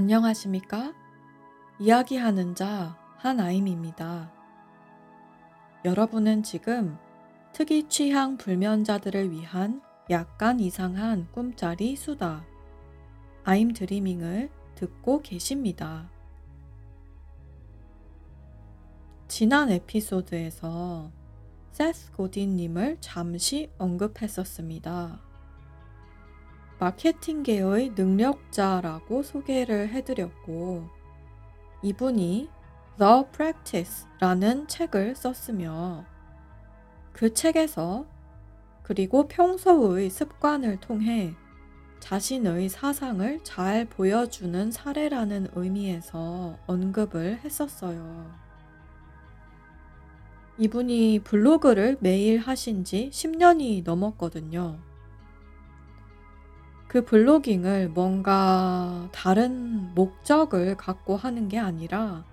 안녕하십니까? 이야기하는 자 한아임입니다. 여러분은 지금 특이 취향 불면자들을 위한 약간 이상한 꿈짜리 수다 아임 드리밍을 듣고 계십니다. 지난 에피소드에서 세스 고딘님을 잠시 언급했었습니다. 마케팅계의 능력자라고 소개를 해드렸고, 이분이 The Practice라는 책을 썼으며, 그 책에서 그리고 평소의 습관을 통해 자신의 사상을 잘 보여주는 사례라는 의미에서 언급을 했었어요. 이분이 블로그를 매일 하신 지 10년이 넘었거든요. 그 블로깅을 뭔가 다른 목적을 갖고 하는 게 아니라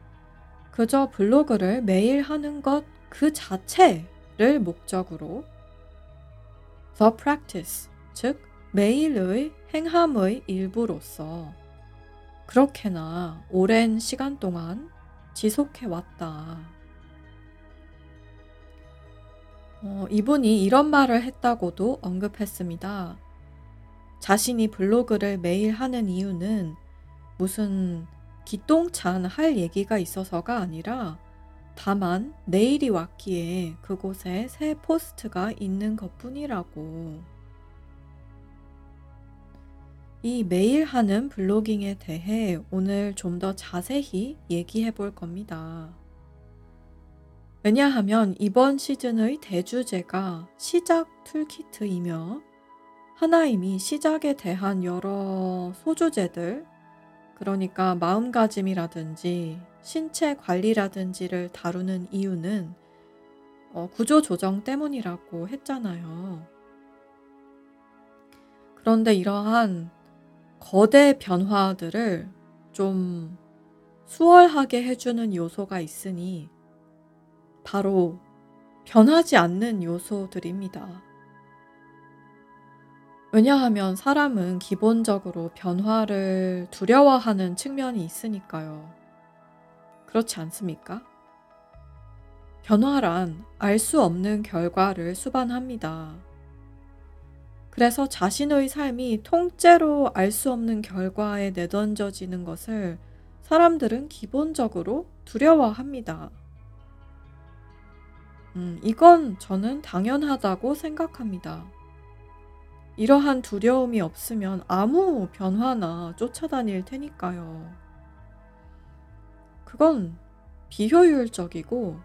그저 블로그를 매일 하는 것 그 자체를 목적으로 the practice, 즉 매일의 행함의 일부로서 그렇게나 오랜 시간 동안 지속해 왔다. 어, 이분이 이런 말을 했다고도 언급했습니다. 자신이 블로그를 매일 하는 이유는 무슨 기똥찬 할 얘기가 있어서가 아니라 다만 내일이 왔기에 그곳에 새 포스트가 있는 것 뿐이라고. 이 매일 하는 블로깅에 대해 오늘 좀 더 자세히 얘기해 볼 겁니다. 왜냐하면 이번 시즌의 대주제가 시작 툴키트이며 하나임이 시작에 대한 여러 소주제들, 그러니까 마음가짐이라든지 신체 관리라든지를 다루는 이유는 어, 구조 조정 때문이라고 했잖아요. 그런데 이러한 거대 변화들을 좀 수월하게 해주는 요소가 있으니 바로 변하지 않는 요소들입니다. 왜냐하면 사람은 기본적으로 변화를 두려워하는 측면이 있으니까요. 그렇지 않습니까? 변화란 알 수 없는 결과를 수반합니다. 그래서 자신의 삶이 통째로 알 수 없는 결과에 내던져지는 것을 사람들은 기본적으로 두려워합니다. 음, 이건 저는 당연하다고 생각합니다. 이러한 두려움이 없으면 아무 변화나 쫓아다닐 테니까요. 그건 비효율적이고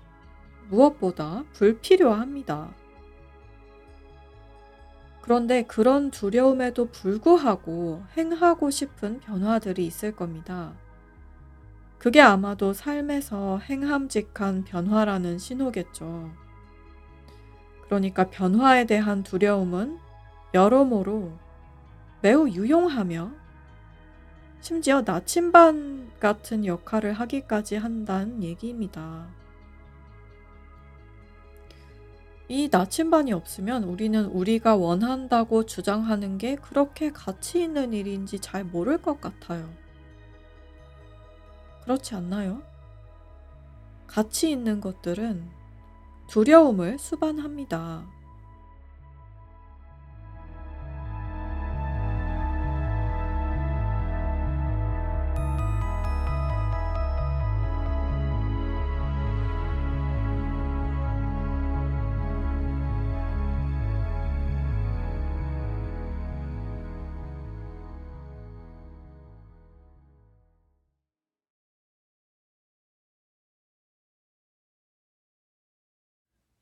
무엇보다 불필요합니다. 그런데 그런 두려움에도 불구하고 행하고 싶은 변화들이 있을 겁니다. 그게 아마도 삶에서 행함직한 변화라는 신호겠죠. 그러니까 변화에 대한 두려움은 여러모로 매우 유용하며 심지어 나침반 같은 역할을 하기까지 한다는 얘기입니다. 이 나침반이 없으면 우리는 우리가 원한다고 주장하는 게 그렇게 가치 있는 일인지 잘 모를 것 같아요. 그렇지 않나요? 가치 있는 것들은 두려움을 수반합니다.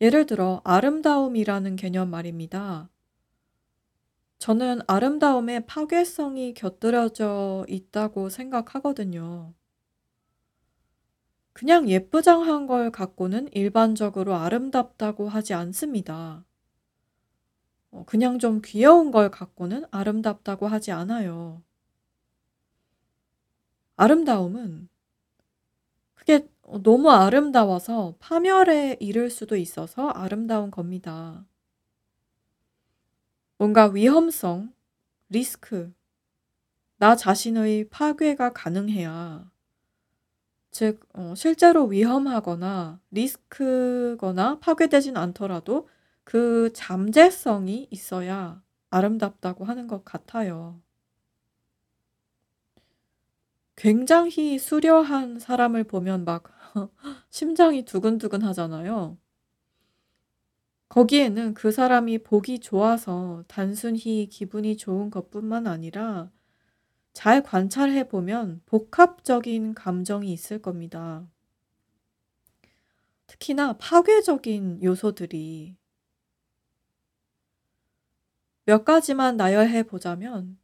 예를 들어 아름다움이라는 개념 말입니다. 저는 아름다움에 파괴성이 곁들여져 있다고 생각하거든요. 그냥 예쁘장한 걸 갖고는 일반적으로 아름답다고 하지 않습니다. 어, 그냥 좀 귀여운 걸 갖고는 아름답다고 하지 않아요. 아름다움은 그게 너무 아름다워서 파멸에 이를 수도 있어서 아름다운 겁니다. 뭔가 위험성, 리스크, 나 자신의 파괴가 가능해야 즉 어 실제로 위험하거나 리스크거나 파괴되진 않더라도 그 잠재성이 있어야 아름답다고 하는 것 같아요. 굉장히 수려한 사람을 보면 막 심장이 두근두근 하잖아요. 거기에는 그 사람이 보기 좋아서 단순히 기분이 좋은 것뿐만 아니라 잘 관찰해 보면 복합적인 감정이 있을 겁니다. 특히나 파괴적인 요소들이 몇 가지만 나열해 보자면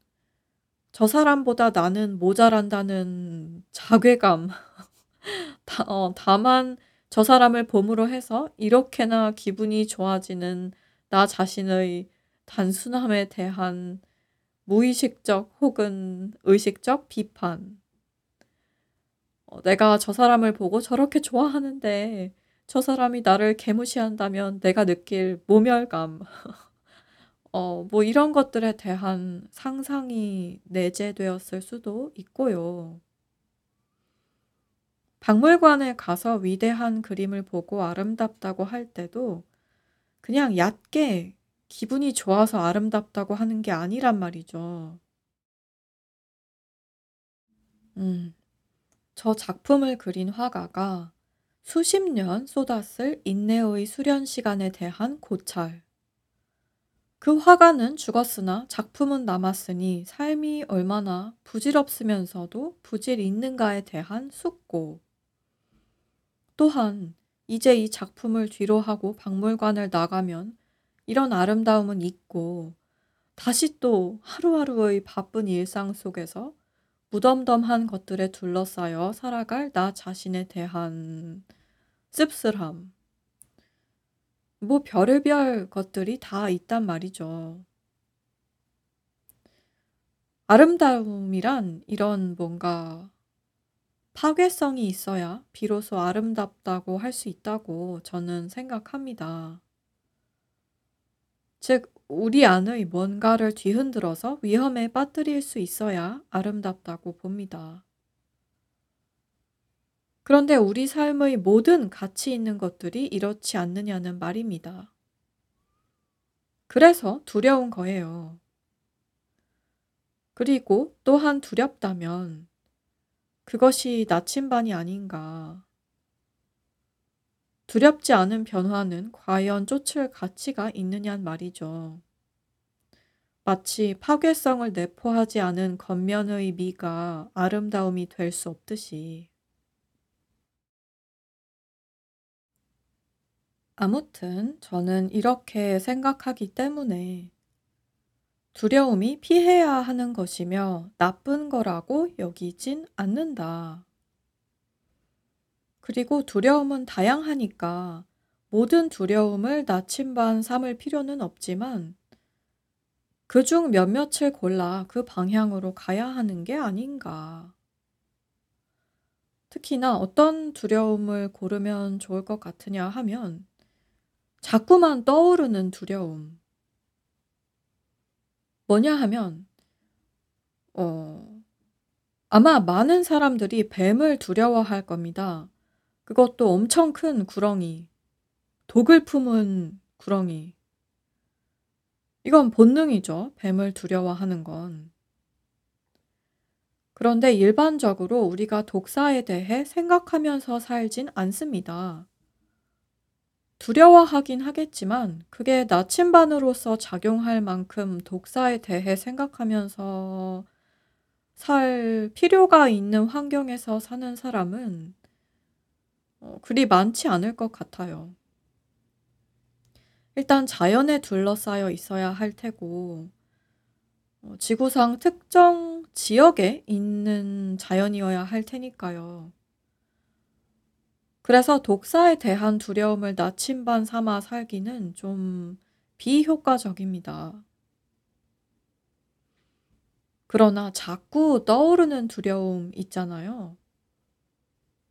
저 사람보다 나는 모자란다는 자괴감. 다 어 다만 저 사람을 봄으로 해서 이렇게나 기분이 좋아지는 나 자신의 단순함에 대한 무의식적 혹은 의식적 비판. 어 '내가 저 사람을 보고 저렇게 좋아하는데 저 사람이 나를 개무시한다면 내가 느낄 모멸감.' 어 뭐 이런 것들에 대한 상상이 내재되었을 수도 있고요. 박물관에 가서 위대한 그림을 보고 아름답다고 할 때도 그냥 얕게 기분이 좋아서 아름답다고 하는 게 아니란 말이죠. 음. 저 작품을 그린 화가가 수십 년 쏟았을 인내의 수련 시간에 대한 고찰. 그 화가는 죽었으나 작품은 남았으니 삶이 얼마나 부질없으면서도 부질 있는가에 대한 숙고. 또한 이제 이 작품을 뒤로 하고 박물관을 나가면 이런 아름다움은 잊고 다시 또 하루하루의 바쁜 일상 속에서 무덤덤한 것들에 둘러싸여 살아갈 나 자신에 대한 씁쓸함. 뭐 별의별 것들이 다 있단 말이죠. 아름다움이란 이런 뭔가 파괴성이 있어야 비로소 아름답다고 할 수 있다고 저는 생각합니다. 즉, 우리 안의 뭔가를 뒤흔들어서 위험에 빠뜨릴 수 있어야 아름답다고 봅니다. 그런데 우리 삶의 모든 가치 있는 것들이 이렇지 않느냐는 말입니다. 그래서 두려운 거예요. 그리고 또한 두렵다면 그것이 나침반이 아닌가. 두렵지 않은 변화는 과연 쫓을 가치가 있느냔 말이죠. 마치 파괴성을 내포하지 않은 겉면의 미가 아름다움이 될 수 없듯이. 아무튼 저는 이렇게 생각하기 때문에 두려움이 피해야 하는 것이며 나쁜 거라고 여기진 않는다. 그리고 두려움은 다양하니까 모든 두려움을 나침반 삼을 필요는 없지만 그 중 몇몇을 골라 그 방향으로 가야 하는 게 아닌가. 특히나 어떤 두려움을 고르면 좋을 것 같으냐 하면 자꾸만 떠오르는 두려움. 뭐냐 하면 어 아마 많은 사람들이 뱀을 두려워할 겁니다. 그것도 엄청 큰 구렁이. 독을 품은 구렁이. 이건 본능이죠. 뱀을 두려워하는 건. 그런데 일반적으로 우리가 독사에 대해 생각하면서 살진 않습니다. 두려워하긴 하겠지만 그게 나침반으로서 작용할 만큼 독사에 대해 생각하면서 살 필요가 있는 환경에서 사는 사람은 어 그리 많지 않을 것 같아요. 일단 자연에 둘러싸여 있어야 할 테고 어 지구상 특정 지역에 있는 자연이어야 할 테니까요. 그래서 독사에 대한 두려움을 나침반 삼아 살기는 좀 비효과적입니다. 그러나 자꾸 떠오르는 두려움 있잖아요.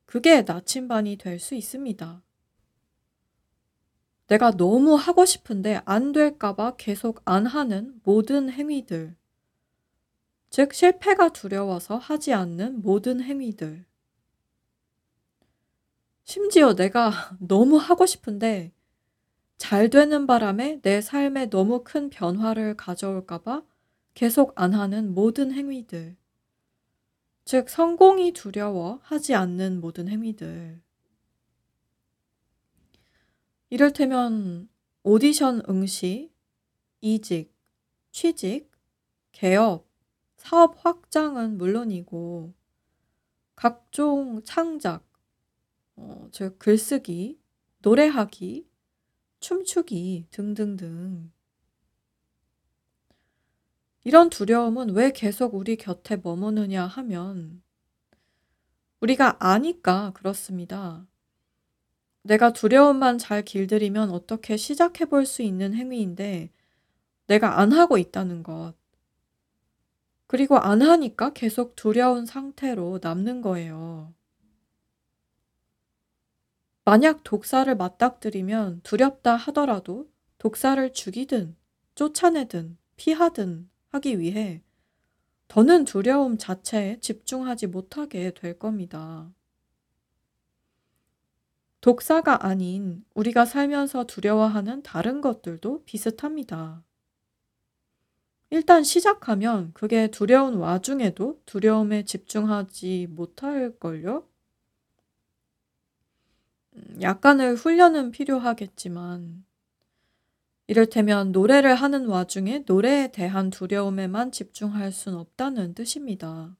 그게 나침반이 될 수 있습니다. 내가 너무 하고 싶은데 안 될까 봐 계속 안 하는 모든 행위들. 즉, 실패가 두려워서 하지 않는 모든 행위들. 심지어 내가 너무 하고 싶은데 잘 되는 바람에 내 삶에 너무 큰 변화를 가져올까봐 계속 안 하는 모든 행위들. 즉, 성공이 두려워 하지 않는 모든 행위들. 이를테면 오디션 응시, 이직, 취직, 개업, 사업 확장은 물론이고, 각종 창작, 어, 즉 글쓰기, 노래하기, 춤추기 등등등. 이런 두려움은 왜 계속 우리 곁에 머무느냐 하면 우리가 아니까 그렇습니다. 내가 두려움만 잘 길들이면 어떻게 시작해 볼 수 있는 행위인데 내가 안 하고 있다는 것. 그리고 안 하니까 계속 두려운 상태로 남는 거예요. 만약 독사를 맞닥뜨리면 두렵다 하더라도 독사를 죽이든 쫓아내든 피하든 하기 위해 더는 두려움 자체에 집중하지 못하게 될 겁니다. 독사가 아닌 우리가 살면서 두려워하는 다른 것들도 비슷합니다. 일단 시작하면 그게 두려운 와중에도 두려움에 집중하지 못할걸요? 음, 약간의 훈련은 필요하겠지만, 이를테면 노래를 하는 와중에 노래에 대한 두려움에만 집중할 순 없다는 뜻입니다.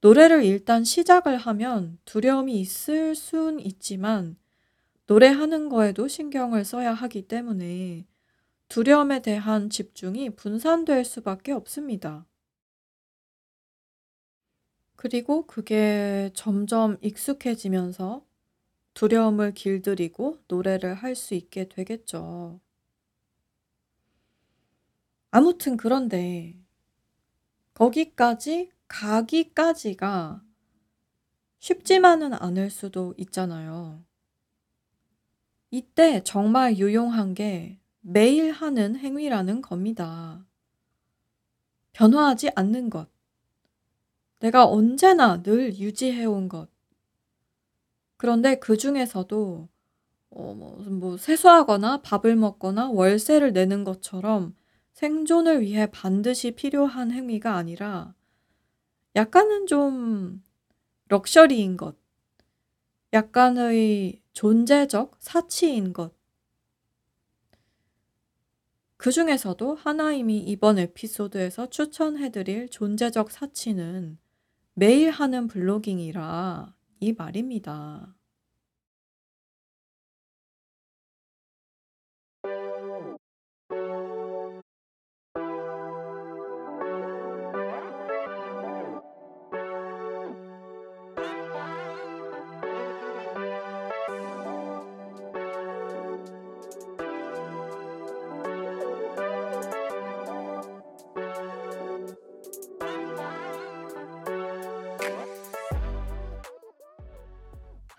노래를 일단 시작을 하면 두려움이 있을 순 있지만 노래하는 거에도 신경을 써야 하기 때문에 두려움에 대한 집중이 분산될 수밖에 없습니다. 그리고 그게 점점 익숙해지면서 두려움을 길들이고 노래를 할 수 있게 되겠죠. 아무튼 그런데 거기까지 가기까지가 쉽지만은 않을 수도 있잖아요. 이때 정말 유용한 게 매일 하는 행위라는 겁니다. 변화하지 않는 것. 내가 언제나 늘 유지해온 것. 그런데 그 중에서도 어, 뭐, 뭐 세수하거나 밥을 먹거나 월세를 내는 것처럼 생존을 위해 반드시 필요한 행위가 아니라 약간은 좀 럭셔리인 것, 약간의 존재적 사치인 것. 그 중에서도 하나님이 이번 에피소드에서 추천해드릴 존재적 사치는 매일 하는 블로깅이라 이 말입니다.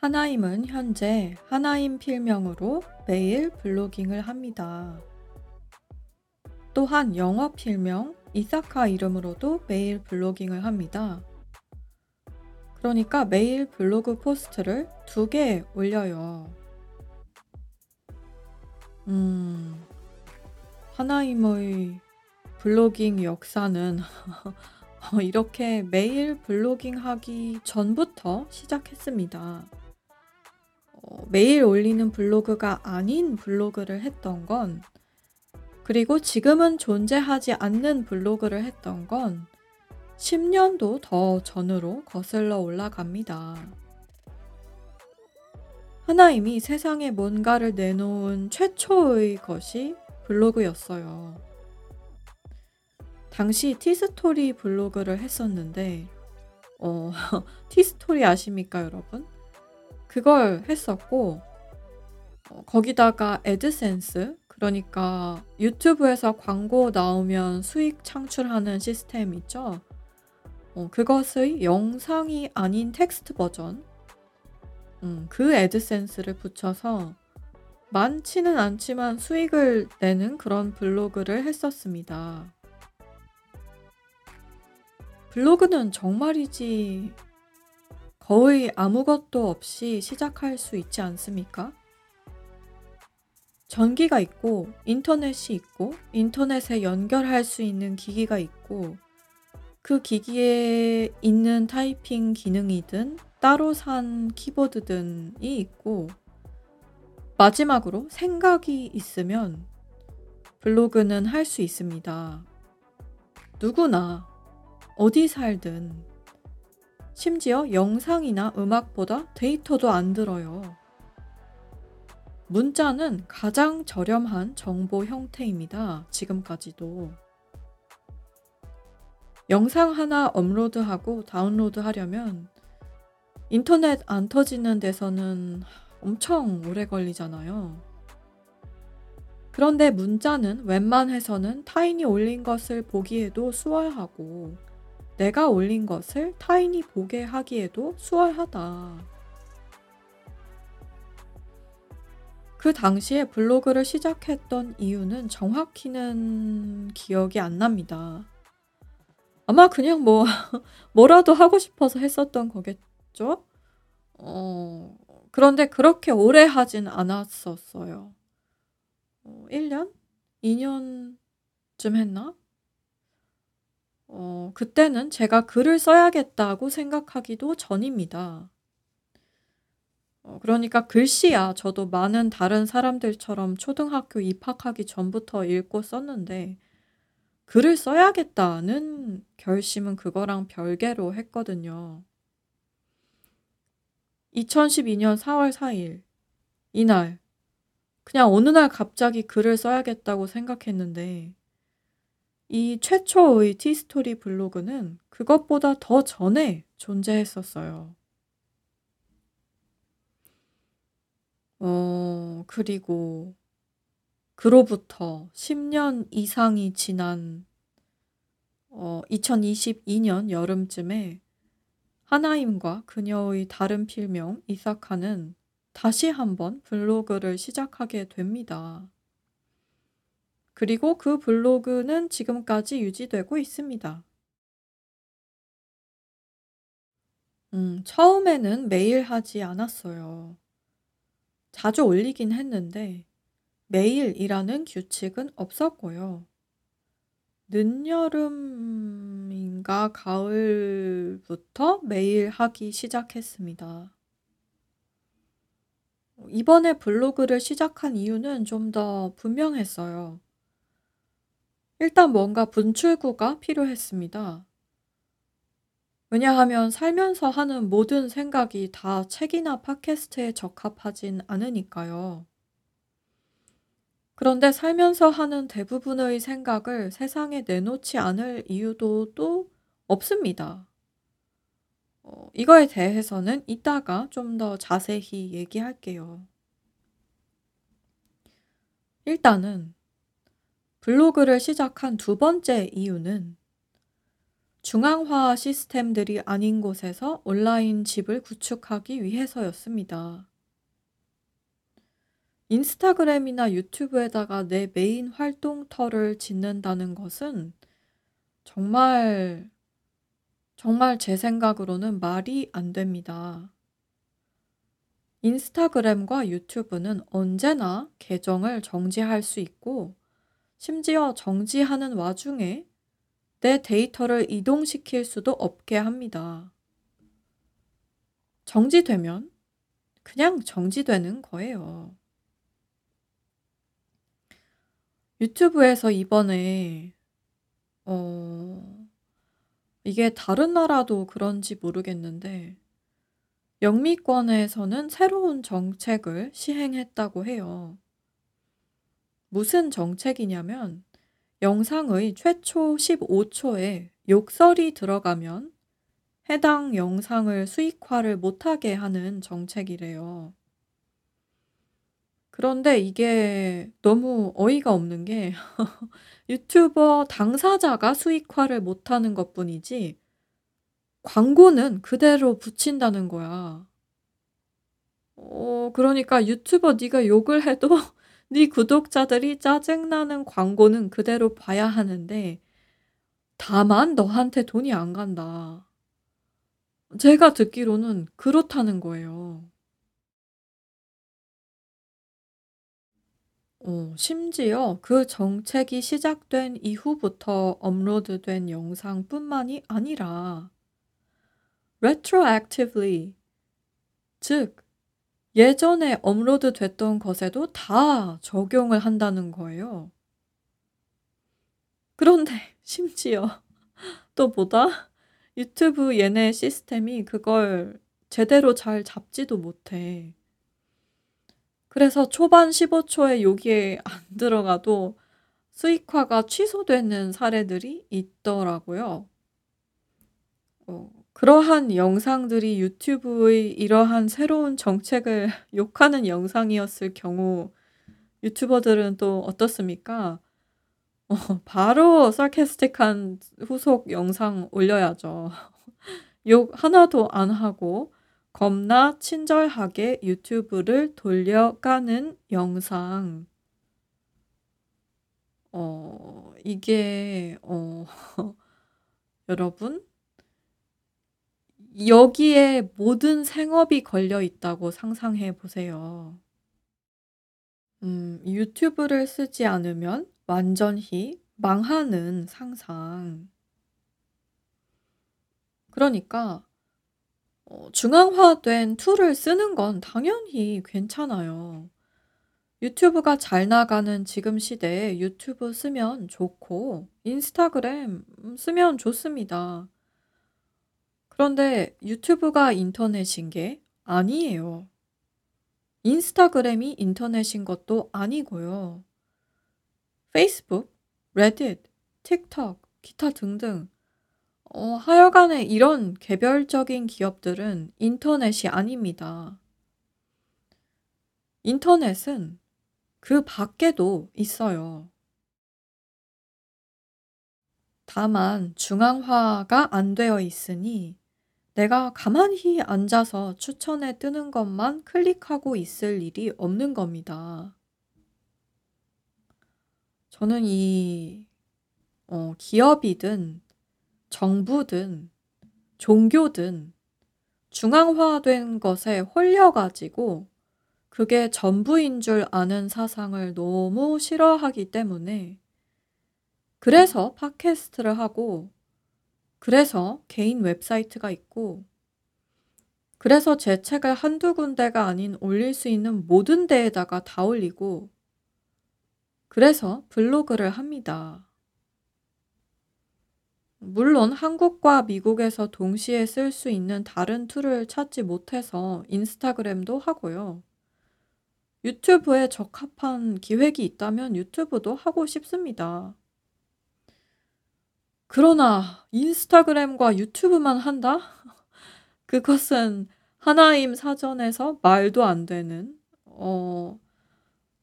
하나임은 현재 하나임 필명으로 매일 블로깅을 합니다. 또한 영어 필명 이사카 이름으로도 매일 블로깅을 합니다. 그러니까 매일 블로그 포스트를 두 개 올려요. 음, 하나임의 블로깅 역사는 이렇게 매일 블로깅 하기 전부터 시작했습니다. 어, 매일 올리는 블로그가 아닌 블로그를 했던 건 그리고 지금은 존재하지 않는 블로그를 했던 건 10년도 더 전으로 거슬러 올라갑니다. 하나님이 세상에 뭔가를 내놓은 최초의 것이 블로그였어요. 당시 티스토리 블로그를 했었는데, 어, 티스토리 아십니까, 여러분? 그걸 했었고 어, 거기다가 애드센스 그러니까 유튜브에서 광고 나오면 수익 창출하는 시스템 있죠. 어, 그것의 영상이 아닌 텍스트 버전 음, 그 애드센스를 붙여서 많지는 않지만 수익을 내는 그런 블로그를 했었습니다. 블로그는 정말이지 거의 아무것도 없이 시작할 수 있지 않습니까? 전기가 있고 인터넷이 있고 인터넷에 연결할 수 있는 기기가 있고 그 기기에 있는 타이핑 기능이든 따로 산 키보드든이 있고 마지막으로 생각이 있으면 블로그는 할 수 있습니다. 누구나 어디 살든 심지어 영상이나 음악보다 데이터도 안 들어요. 문자는 가장 저렴한 정보 형태입니다. 지금까지도. 영상 하나 업로드하고 다운로드 하려면 인터넷 안 터지는 데서는 엄청 오래 걸리잖아요. 그런데 문자는 웬만해서는 타인이 올린 것을 보기에도 수월하고 내가 올린 것을 타인이 보게 하기에도 수월하다. 그 당시에 블로그를 시작했던 이유는 정확히는 기억이 안 납니다. 아마 그냥 뭐, 뭐라도 하고 싶어서 했었던 거겠죠? 어, 그런데 그렇게 오래 하진 않았었어요. 어, 1년? 2년쯤 했나? 어, 그때는 제가 글을 써야겠다고 생각하기도 전입니다. 어, 그러니까 글씨야 저도 많은 다른 사람들처럼 초등학교 입학하기 전부터 읽고 썼는데 글을 써야겠다는 결심은 그거랑 별개로 했거든요. 2012년 4월 4일 이날 그냥 어느 날 갑자기 글을 써야겠다고 생각했는데 이 최초의 티스토리 블로그는 그것보다 더 전에 존재했었어요. 어, 그리고 그로부터 10년 이상이 지난 어, 2022년 여름쯤에 하나임과 그녀의 다른 필명 이사카는 다시 한번 블로그를 시작하게 됩니다. 그리고 그 블로그는 지금까지 유지되고 있습니다. 음, 처음에는 매일 하지 않았어요. 자주 올리긴 했는데 매일이라는 규칙은 없었고요. 늦여름인가 가을부터 매일 하기 시작했습니다. 이번에 블로그를 시작한 이유는 좀 더 분명했어요. 일단 뭔가 분출구가 필요했습니다. 왜냐하면 살면서 하는 모든 생각이 다 책이나 팟캐스트에 적합하진 않으니까요. 그런데 살면서 하는 대부분의 생각을 세상에 내놓지 않을 이유도 또 없습니다. 어, 이거에 대해서는 이따가 좀 더 자세히 얘기할게요. 일단은 블로그를 시작한 두 번째 이유는 중앙화 시스템들이 아닌 곳에서 온라인 집을 구축하기 위해서였습니다. 인스타그램이나 유튜브에다가 내 메인 활동터를 짓는다는 것은 정말, 정말 제 생각으로는 말이 안 됩니다. 인스타그램과 유튜브는 언제나 계정을 정지할 수 있고 심지어 정지하는 와중에 내 데이터를 이동시킬 수도 없게 합니다. 정지되면 그냥 정지되는 거예요. 유튜브에서 이번에 어 이게 다른 나라도 그런지 모르겠는데 영미권에서는 새로운 정책을 시행했다고 해요. 무슨 정책이냐면 영상의 최초 15초에 욕설이 들어가면 해당 영상을 수익화를 못하게 하는 정책이래요. 그런데 이게 너무 어이가 없는 게 유튜버 당사자가 수익화를 못하는 것 뿐이지 광고는 그대로 붙인다는 거야. 어, 그러니까 유튜버 네가 욕을 해도 네 구독자들이 짜증나는 광고는 그대로 봐야 하는데 다만 너한테 돈이 안 간다. 제가 듣기로는 그렇다는 거예요. 어 심지어 그 정책이 시작된 이후부터 업로드된 영상뿐만이 아니라 retroactively 즉 예전에 업로드 됐던 것에도 다 적용을 한다는 거예요. 그런데 심지어 또 뭐다? 유튜브 얘네 시스템이 그걸 제대로 잘 잡지도 못해. 그래서 초반 15 초에 여기에 안 들어가도 수익화가 취소되는 사례들이 있더라고요. 어 그러한 영상들이 유튜브의 이러한 새로운 정책을 욕하는 영상이었을 경우 유튜버들은 또 어떻습니까? 어 바로 sarcastic한 후속 영상 올려야죠. 욕 하나도 안 하고 겁나 친절하게 유튜브를 돌려가는 영상. 어 이게 어 여러분 여기에 모든 생업이 걸려 있다고 상상해 보세요. 음 유튜브를 쓰지 않으면 완전히 망하는 상상. 그러니까 어 중앙화된 툴을 쓰는 건 당연히 괜찮아요. 유튜브가 잘 나가는 지금 시대에 유튜브 쓰면 좋고 인스타그램 음 쓰면 좋습니다. 그런데 유튜브가 인터넷인 게 아니에요. 인스타그램이 인터넷인 것도 아니고요. 페이스북, 레딧, 틱톡, 기타 등등 어 하여간에 이런 개별적인 기업들은 인터넷이 아닙니다. 인터넷은 그 밖에도 있어요. 다만 중앙화가 안 되어 있으니 내가 가만히 앉아서 추천에 뜨는 것만 클릭하고 있을 일이 없는 겁니다. 저는 이 어 기업이든 정부든 종교든 중앙화된 것에 홀려 가지고 그게 전부인 줄 아는 사상을 너무 싫어하기 때문에 그래서 팟캐스트를 하고 그래서 개인 웹사이트가 있고 그래서 제 책을 한두 군데가 아닌 올릴 수 있는 모든 데에다가 다 올리고 그래서 블로그를 합니다. 물론 한국과 미국에서 동시에 쓸 수 있는 다른 tool을 찾지 못해서 인스타그램도 하고요. 유튜브에 적합한 기획이 있다면 유튜브도 하고 싶습니다. 그러나 인스타그램과 유튜브만 한다? 그것은 하나임 사전에서 말도 안 되는 어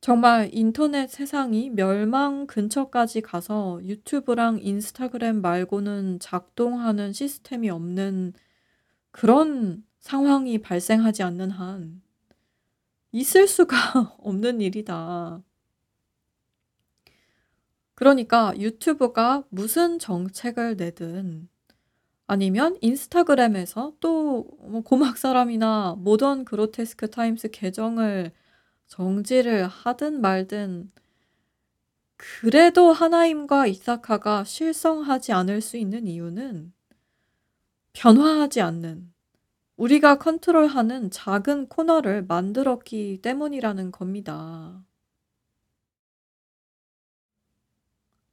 정말 인터넷 세상이 멸망 근처까지 가서 유튜브랑 인스타그램 말고는 작동하는 시스템이 없는 그런 상황이 발생하지 않는 한 있을 수가 없는 일이다. 그러니까 유튜브가 무슨 정책을 내든 아니면 인스타그램에서 또 뭐 고막 사람이나 모던 그로테스크 타임스 계정을 정지를 하든 말든 그래도 하나임과 이사카가 실성하지 않을 수 있는 이유는 변화하지 않는 우리가 컨트롤하는 작은 코너를 만들었기 때문이라는 겁니다.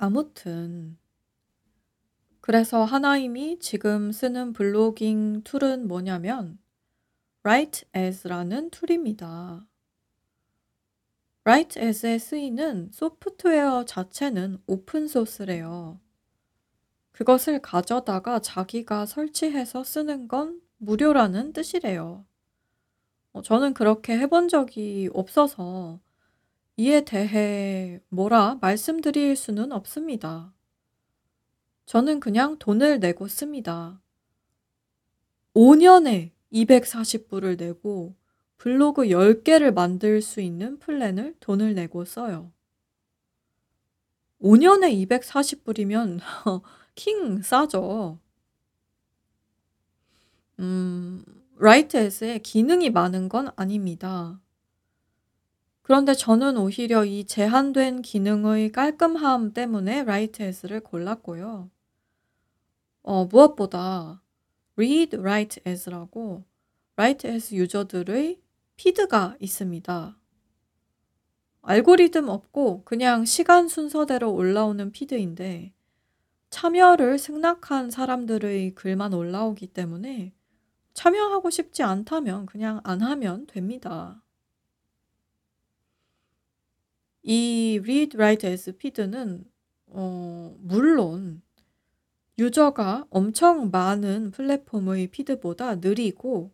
아무튼 그래서 한아임이 지금 쓰는 blogging tool은 뭐냐면 Write as라는 tool입니다. Write as에 쓰이는 소프트웨어 자체는 open source래요. 그것을 가져다가 자기가 설치해서 쓰는 건 무료라는 뜻이래요. 어 저는 그렇게 해본 적이 없어서 이에 대해 뭐라 말씀드릴 수는 없습니다. 저는 그냥 돈을 내고 씁니다. 5 년에 240 불을 내고 블로그 10 개를 만들 수 있는 플랜을 돈을 내고 써요. 5 년에 240 불이면 킹 싸죠. 음, Write as에 기능이 많은 건 아닙니다. 그런데 저는 오히려 이 제한된 기능의 깔끔함 때문에 Write as를 골랐고요. 어, 무엇보다 read write as라고 write as user들의 feed가 있습니다. 알고리즘 없고 그냥 시간 순서대로 올라오는 feed인데 참여를 승낙한 사람들의 글만 올라오기 때문에 참여하고 싶지 않다면 그냥 안 하면 됩니다. 이 read write as 피드는 어, 물론 유저가 엄청 많은 플랫폼의 피드보다 느리고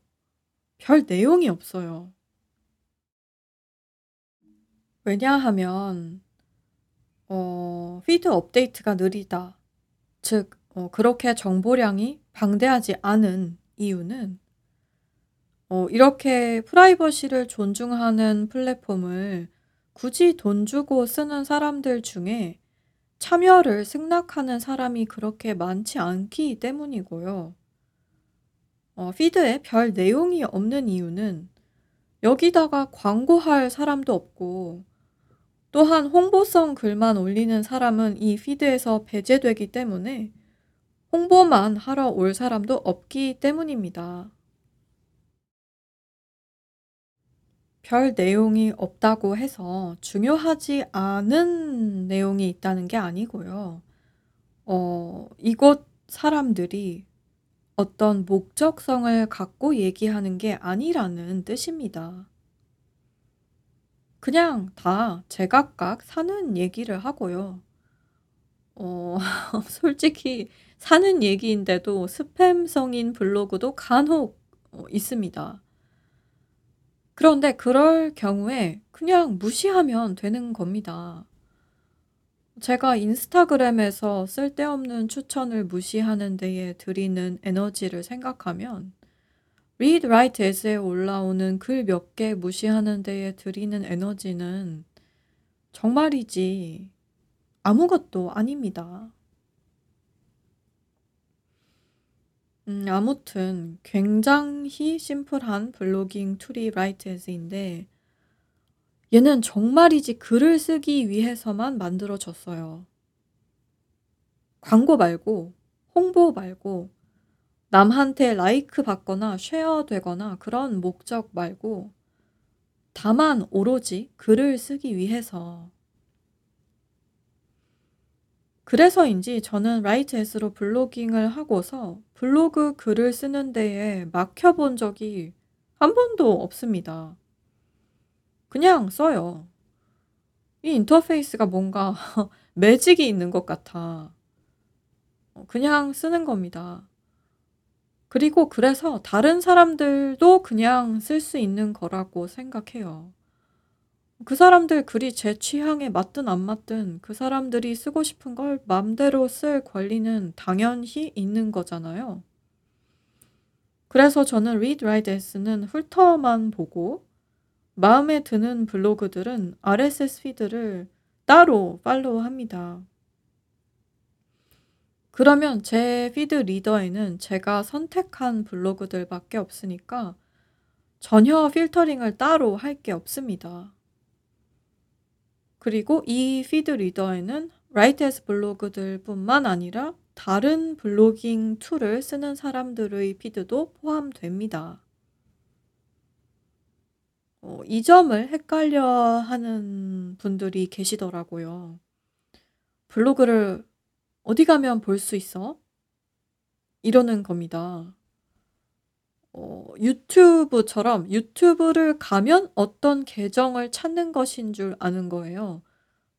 별 내용이 없어요. 왜냐하면 어, 피드 업데이트가 느리다. 즉, 어, 그렇게 정보량이 방대하지 않은 이유는 어, 이렇게 프라이버시를 존중하는 플랫폼을 굳이 돈 주고 쓰는 사람들 중에 참여를 승낙하는 사람이 그렇게 많지 않기 때문이고요. 어, 피드에 별 내용이 없는 이유는 여기다가 광고할 사람도 없고 또한 홍보성 글만 올리는 사람은 이 피드에서 배제되기 때문에 홍보만 하러 올 사람도 없기 때문입니다. 별 내용이 없다고 해서 중요하지 않은 내용이 있다는 게 아니고요. 어, 이곳 사람들이 어떤 목적성을 갖고 얘기하는 게 아니라는 뜻입니다. 그냥 다 제각각 사는 얘기를 하고요. 어, 솔직히 사는 얘기인데도 스팸성인 블로그도 간혹 어, 있습니다. 그런데 그럴 경우에 그냥 무시하면 되는 겁니다. 제가 인스타그램에서 쓸데없는 추천을 무시하는 데에 들이는 에너지를 생각하면 read, write, as에 올라오는 글 몇 개 무시하는 데에 들이는 에너지는 정말이지 아무것도 아닙니다. 음, 아무튼 굉장히 심플한 블로깅 툴이 as인데 얘는 정말이지 글을 쓰기 위해서만 만들어졌어요. 광고 말고 홍보 말고 남한테 like 받거나 share 되거나 그런 목적 말고 다만 오로지 글을 쓰기 위해서 그래서인지 저는 Write as로 blogging을 하고서 블로그 글을 쓰는 데에 막혀 본 적이 한 번도 없습니다. 그냥 써요. 이 인터페이스가 뭔가 매직이 있는 것 같아. 그냥 쓰는 겁니다. 그리고 그래서 다른 사람들도 그냥 쓸 수 있는 거라고 생각해요. 그 사람들 글이 제 취향에 맞든 안 맞든 그 사람들이 쓰고 싶은 걸 맘대로 쓸 권리는 당연히 있는 거잖아요. 그래서 저는 read, write, s는 훑어만 보고 마음에 드는 블로그들은 RSS 피드를 따로 follow합니다. 그러면 제 feed reader에는 제가 선택한 블로그들밖에 없으니까 전혀 filtering을 따로 할 게 없습니다. 그리고 이 feed reader에는 Write as 블로그들뿐만 아니라 다른 blogging tool을 쓰는 사람들의 feed도 포함됩니다. 어, 이 점을 헷갈려 하는 분들이 계시더라고요. 블로그를 어디 가면 볼 수 있어? 이러는 겁니다. 어, 유튜브처럼 유튜브를 가면 어떤 계정을 찾는 것인 줄 아는 거예요.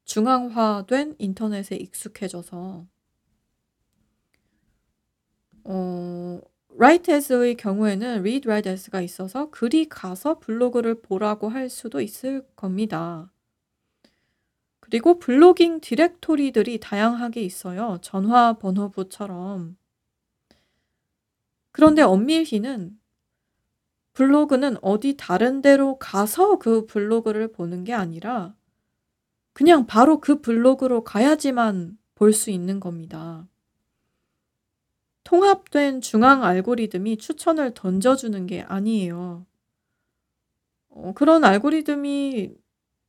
중앙화된 인터넷에 익숙해져서. 어, write as의 경우에는 read, write as가 있어서 글이 가서 블로그를 보라고 할 수도 있을 겁니다. 그리고 블로깅 디렉토리들이 다양하게 있어요. 전화번호부처럼. 그런데 엄밀히는 블로그는 어디 다른 데로 가서 그 블로그를 보는 게 아니라 그냥 바로 그 블로그로 가야지만 볼 수 있는 겁니다. 통합된 중앙 알고리즘이 추천을 던져주는 게 아니에요. 어, 그런 알고리즘이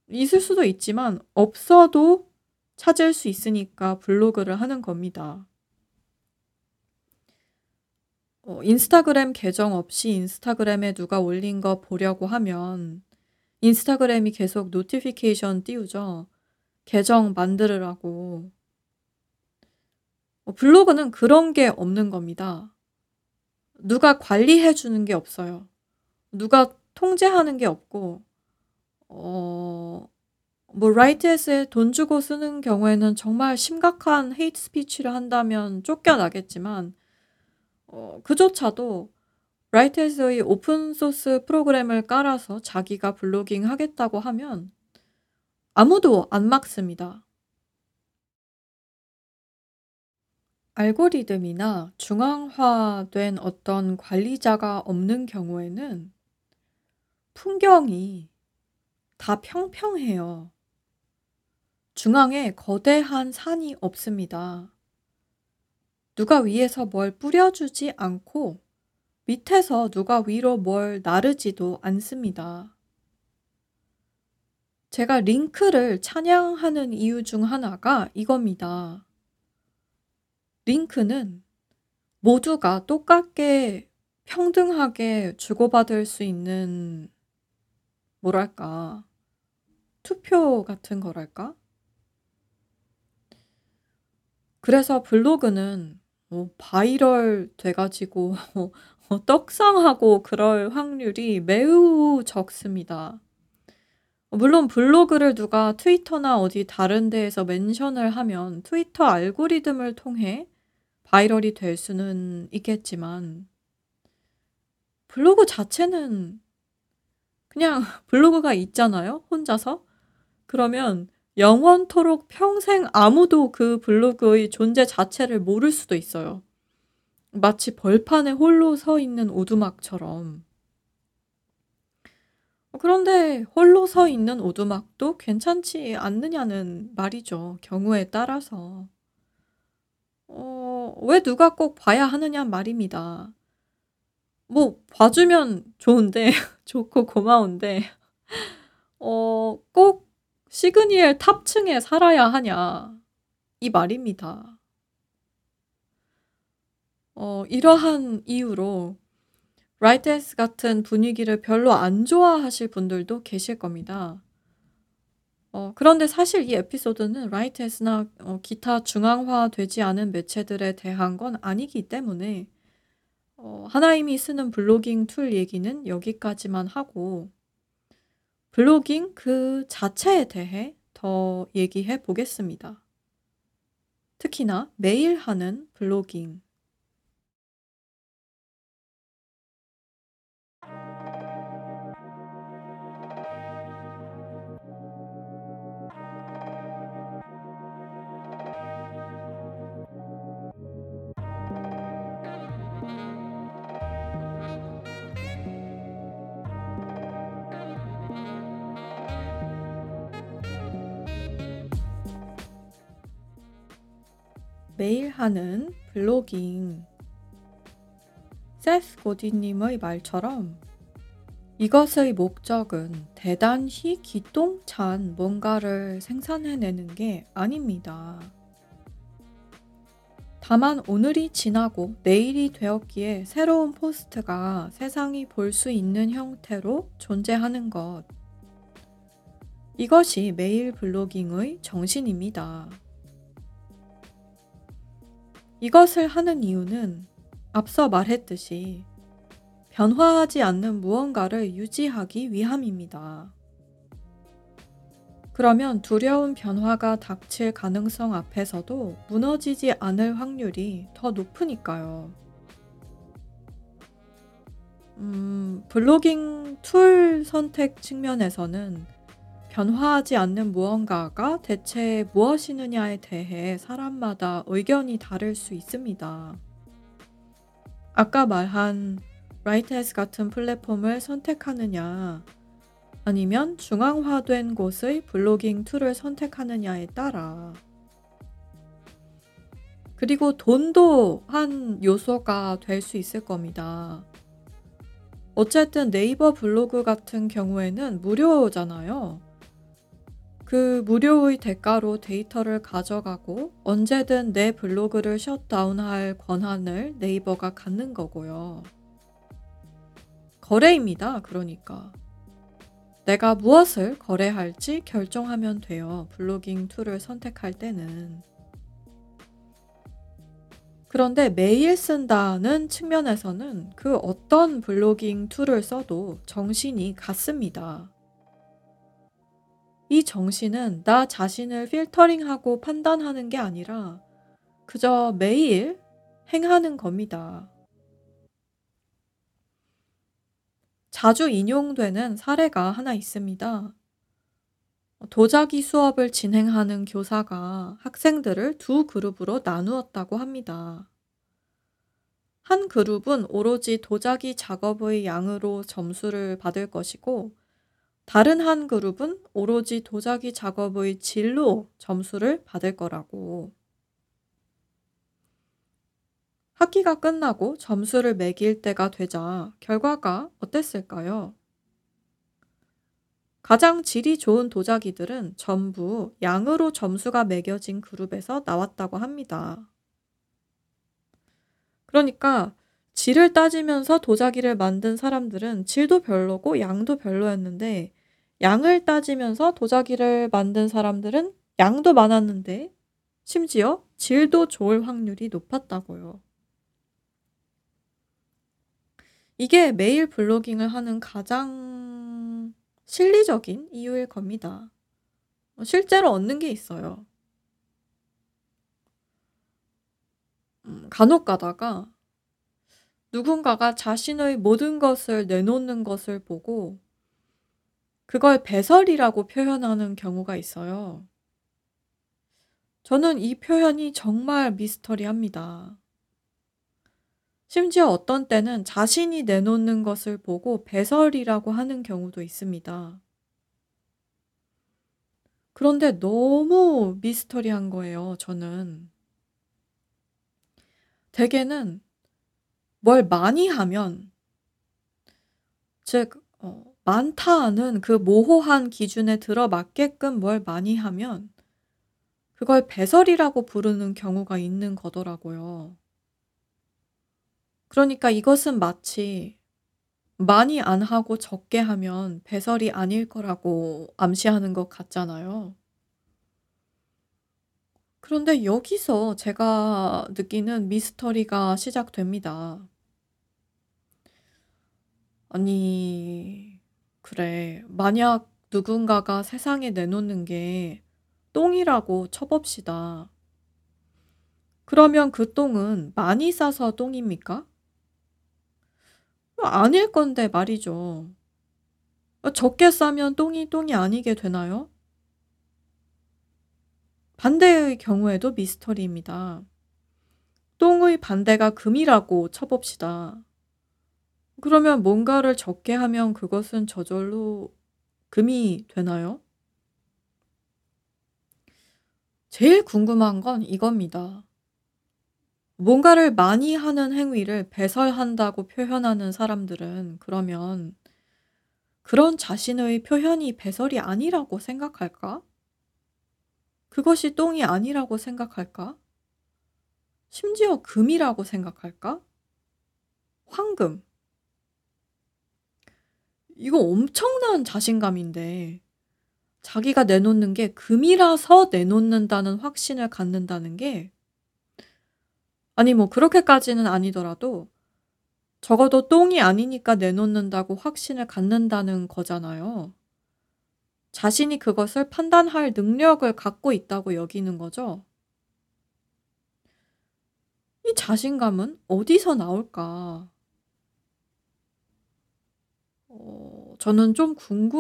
있을 수도 있지만 없어도 찾을 수 있으니까 블로그를 하는 겁니다. 어, 인스타그램 계정 없이 인스타그램에 누가 올린 거 보려고 하면 인스타그램이 계속 notification 띄우죠. 계정 만들으라고. 어, 블로그는 그런 게 없는 겁니다. 누가 관리해 주는 게 없어요. 누가 통제하는 게 없고, 어, 뭐, Write as에 돈 주고 쓰는 경우에는 정말 심각한 hate speech를 한다면 쫓겨나겠지만, 어, 그조차도 Write as의 open source 프로그램을 깔아서 자기가 blogging 하겠다고 하면 아무도 안 막습니다. 알고리즘이나 중앙화된 어떤 관리자가 없는 경우에는 풍경이 다 평평해요. 중앙에 거대한 산이 없습니다. 누가 위에서 뭘 뿌려주지 않고 밑에서 누가 위로 뭘 나르지도 않습니다. 제가 링크를 찬양하는 이유 중 하나가 이겁니다. 링크는 모두가 똑같게 평등하게 주고받을 수 있는 뭐랄까 투표 같은 거랄까? 그래서 블로그는 뭐 바이럴 돼 가지고 어, 떡상하고 그럴 확률이 매우 적습니다. 물론 블로그를 누가 트위터나 어디 다른 데에서 mention을 하면 트위터 알고리즘을 통해 viral이 될 수는 있겠지만 블로그 자체는 그냥 블로그가 있잖아요, 혼자서. 그러면 영원토록 평생 아무도 그 블로그의 존재 자체를 모를 수도 있어요. 마치 벌판에 홀로 서 있는 오두막처럼. 그런데 홀로 서 있는 오두막도 괜찮지 않느냐는 말이죠, 경우에 따라서. 어, 왜 누가 꼭 봐야 하느냐 말입니다. 뭐, 봐주면 좋은데, 좋고 고마운데, 어, 꼭 시그니엘 탑층에 살아야 하냐, 이 말입니다. 어, 이러한 이유로 Write as 같은 분위기를 별로 안 좋아하실 분들도 계실 겁니다. 어, 그런데 사실 이 에피소드는 Write as나 어, 기타 중앙화되지 않은 매체들에 대한 건 아니기 때문에 어, 한아임이 쓰는 blogging tool 얘기는 여기까지만 하고 blogging 그 자체에 대해 더 얘기해 보겠습니다. 특히나 매일 하는 blogging. 매일 하는 블로깅. 세스 고디님의 말처럼 이것의 목적은 대단히 기똥찬 뭔가를 생산해내는 게 아닙니다. 다만 오늘이 지나고 내일이 되었기에 새로운 포스트가 세상이 볼 수 있는 형태로 존재하는 것. 이것이 매일 블로깅의 정신입니다. 이것을 하는 이유는 앞서 말했듯이 변화하지 않는 무언가를 유지하기 위함입니다. 그러면 두려운 변화가 닥칠 가능성 앞에서도 무너지지 않을 확률이 더 높으니까요. 음, 블로깅 툴 선택 측면에서는 변화하지 않는 무언가가 대체 무엇이느냐에 대해 사람마다 의견이 다를 수 있습니다. 아까 말한 Write as 같은 플랫폼을 선택하느냐, 아니면 중앙화된 곳의 blogging tool을 선택하느냐에 따라 그리고 돈도 한 요소가 될 수 있을 겁니다. 어쨌든 네이버 블로그 같은 경우에는 무료잖아요. 그 무료의 대가로 데이터를 가져가고 언제든 내 블로그를 shutdown할 권한을 네이버가 갖는 거고요. 거래입니다. 그러니까. 내가 무엇을 거래할지 결정하면 돼요. blogging tool을 선택할 때는. 그런데 매일 쓴다는 측면에서는 그 어떤 blogging tool을 써도 정신이 같습니다. 이 정신은 나 자신을 filtering하고 판단하는 게 아니라 그저 매일 행하는 겁니다. 자주 인용되는 사례가 하나 있습니다. 도자기 수업을 진행하는 교사가 학생들을 두 그룹으로 나누었다고 합니다. 한 그룹은 오로지 도자기 작업의 양으로 점수를 받을 것이고, 다른 한 그룹은 오로지 도자기 작업의 질로 점수를 받을 거라고. 학기가 끝나고 점수를 매길 때가 되자 결과가 어땠을까요? 가장 질이 좋은 도자기들은 전부 양으로 점수가 매겨진 그룹에서 나왔다고 합니다. 그러니까 질을 따지면서 도자기를 만든 사람들은 질도 별로고 양도 별로였는데 양을 따지면서 도자기를 만든 사람들은 양도 많았는데 심지어 질도 좋을 확률이 높았다고요. 이게 매일 블로깅을 하는 가장 실리적인 이유일 겁니다. 어, 실제로 얻는 게 있어요. 음, 간혹 가다가 누군가가 자신의 모든 것을 내놓는 것을 보고 그걸 배설이라고 표현하는 경우가 있어요. 저는 이 표현이 정말 미스터리합니다. 심지어 어떤 때는 자신이 내놓는 것을 보고 배설이라고 하는 경우도 있습니다. 그런데 너무 미스터리한 거예요, 저는. 대개는 뭘 많이 하면, 즉, 어, 많다는 그 모호한 기준에 들어맞게끔 뭘 많이 하면, 그걸 배설이라고 부르는 경우가 있는 거더라고요. 그러니까 이것은 마치 많이 안 하고 적게 하면 배설이 아닐 거라고 암시하는 것 같잖아요. 그런데 여기서 제가 느끼는 미스터리가 시작됩니다. 아니, 그래. 만약 누군가가 세상에 내놓는 게 똥이라고 쳐봅시다. 그러면 그 똥은 많이 싸서 똥입니까? 아닐 건데 말이죠. 적게 싸면 똥이 똥이 아니게 되나요? 반대의 경우에도 미스터리입니다. 똥의 반대가 금이라고 쳐봅시다. 그러면 뭔가를 적게 하면 그것은 저절로 금이 되나요? 제일 궁금한 건 이겁니다. 뭔가를 많이 하는 행위를 배설한다고 표현하는 사람들은 그러면 그런 자신의 표현이 배설이 아니라고 생각할까? 그것이 똥이 아니라고 생각할까? 심지어 금이라고 생각할까? 황금. 이거 엄청난 자신감인데, 자기가 내놓는 게 금이라서 내놓는다는 확신을 갖는다는 게 아니 뭐 그렇게까지는 아니더라도 적어도 똥이 아니니까 내놓는다고 확신을 갖는다는 거잖아요. 자신이 그것을 판단할 능력을 갖고 있다고 여기는 거죠. 이 자신감은 어디서 나올까? 어, 저는 좀 궁금한데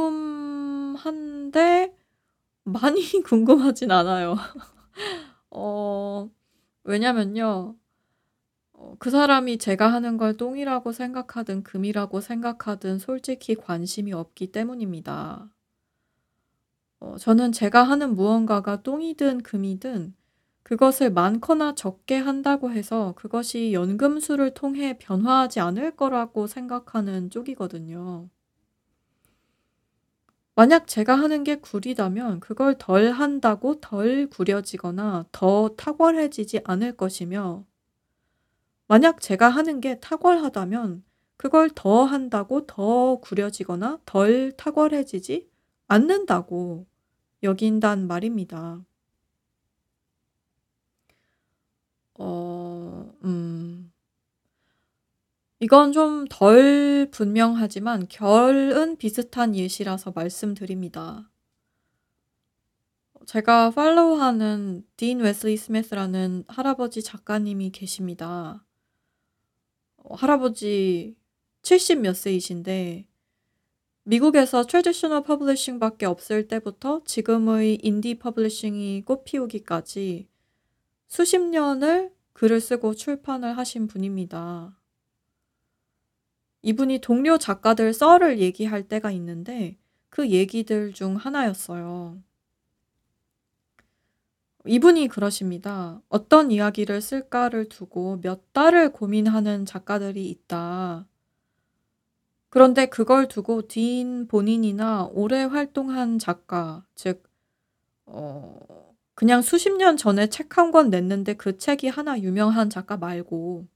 많이 궁금하진 않아요. 어, 왜냐면요. 어, 그 사람이 제가 하는 걸 똥이라고 생각하든 금이라고 생각하든 솔직히 관심이 없기 때문입니다. 어, 저는 제가 하는 무언가가 똥이든 금이든 그것을 많거나 적게 한다고 해서 그것이 연금술을 통해 변화하지 않을 거라고 생각하는 쪽이거든요. 만약 제가 하는 게 구리다면 그걸 덜 한다고 덜 구려지거나 더 탁월해지지 않을 것이며 만약 제가 하는 게 탁월하다면 그걸 더 한다고 더 구려지거나 덜 탁월해지지 않는다고 여긴단 말입니다. 어, 음. 이건 좀 덜 분명하지만 결은 비슷한 예시라서 말씀드립니다. 제가 팔로우하는 딘 웨슬리 스미스라는 할아버지 작가님이 계십니다. 어, 할아버지 70 몇 세이신데 미국에서 traditional publishing밖에 없을 때부터 지금의 indie publishing이 꽃피우기까지 수십 년을 글을 쓰고 출판을 하신 분입니다. 이분이 동료 작가들 썰을 얘기할 때가 있는데 그 얘기들 중 하나였어요. 이분이 그러십니다. "어떤 이야기를 쓸까를 두고 몇 달을 고민하는 작가들이 있다. 그런데 그걸 두고 딘 본인이나 오래 활동한 작가 즉 어 그냥 수십 년 전에 책 한 권 냈는데 그 책이 하나 유명한 작가 말고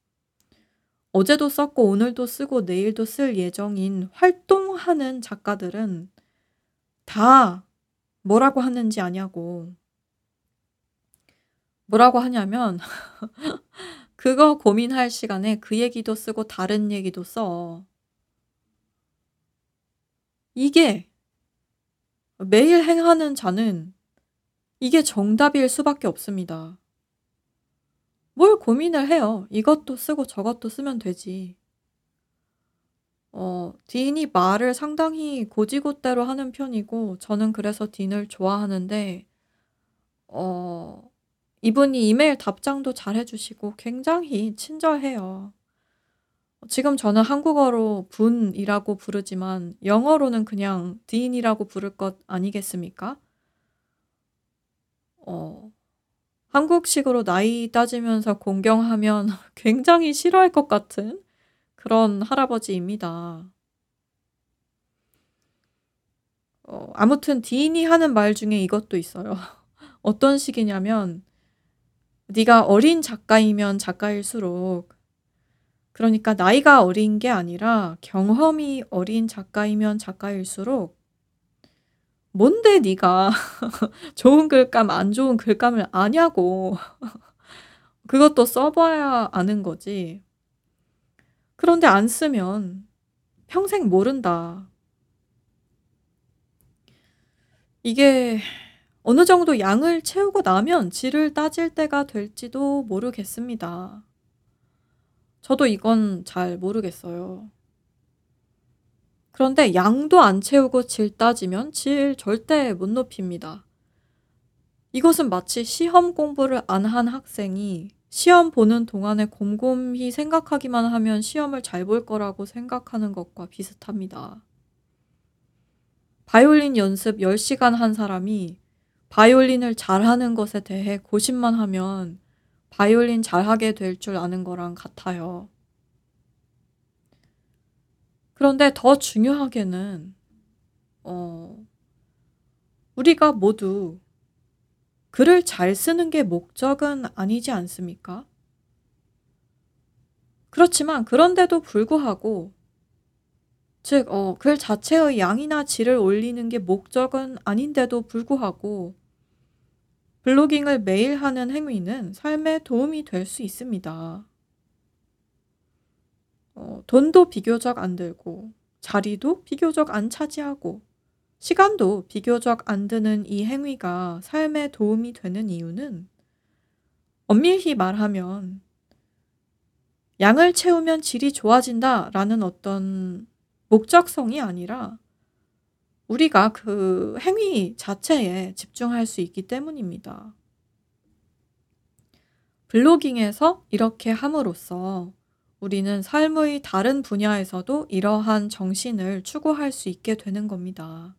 어제도 썼고 오늘도 쓰고 내일도 쓸 예정인 활동하는 작가들은 다 뭐라고 하는지 아냐고. 뭐라고 하냐면 그거 고민할 시간에 그 얘기도 쓰고 다른 얘기도 써. 이게 매일 행하는 자는 이게 정답일 수밖에 없습니다. 뭘 고민을 해요. 이것도 쓰고 저것도 쓰면 되지. 어, 딘이 말을 상당히 고지고대로 하는 편이고, 저는 그래서 딘을 좋아하는데, 어, 이분이 이메일 답장도 잘 해주시고 굉장히 친절해요. 지금 저는 한국어로 분이라고 부르지만 영어로는 그냥 딘이라고 부를 것 아니겠습니까? 어, 한국식으로 나이 따지면서 공경하면 굉장히 싫어할 것 같은 그런 할아버지입니다. 어, 아무튼 딘이 하는 말 중에 이것도 있어요. 어떤 식이냐면 네가 어린 작가이면 작가일수록 그러니까 나이가 어린 게 아니라 경험이 어린 작가이면 작가일수록 뭔데 네가 좋은 글감 안 좋은 글감을 아냐고. 그것도 써 봐야 아는 거지. 그런데 안 쓰면 평생 모른다. 이게 어느 정도 양을 채우고 나면 질을 따질 때가 될지도 모르겠습니다. 저도 이건 잘 모르겠어요. 그런데 양도 안 채우고 질 따지면 질 절대 못 높입니다. 이것은 마치 시험 공부를 안 한 학생이 시험 보는 동안에 곰곰이 생각하기만 하면 시험을 잘 볼 거라고 생각하는 것과 비슷합니다. 바이올린 연습 10시간 한 사람이 바이올린을 잘하는 것에 대해 고심만 하면 바이올린 잘하게 될 줄 아는 거랑 같아요. 그런데 더 중요하게는 어 우리가 모두 글을 잘 쓰는 게 목적은 아니지 않습니까? 그렇지만 그런데도 불구하고 즉 어 글 자체의 양이나 질을 올리는 게 목적은 아닌데도 불구하고 블로깅을 매일 하는 행위는 삶에 도움이 될 수 있습니다. 어, 돈도 비교적 안 들고 자리도 비교적 안 차지하고 시간도 비교적 안 드는 이 행위가 삶에 도움이 되는 이유는 엄밀히 말하면 양을 채우면 질이 좋아진다 라는 어떤 목적성이 아니라 우리가 그 행위 자체에 집중할 수 있기 때문입니다. 블로깅에서 이렇게 함으로써 우리는 삶의 다른 분야에서도 이러한 정신을 추구할 수 있게 되는 겁니다.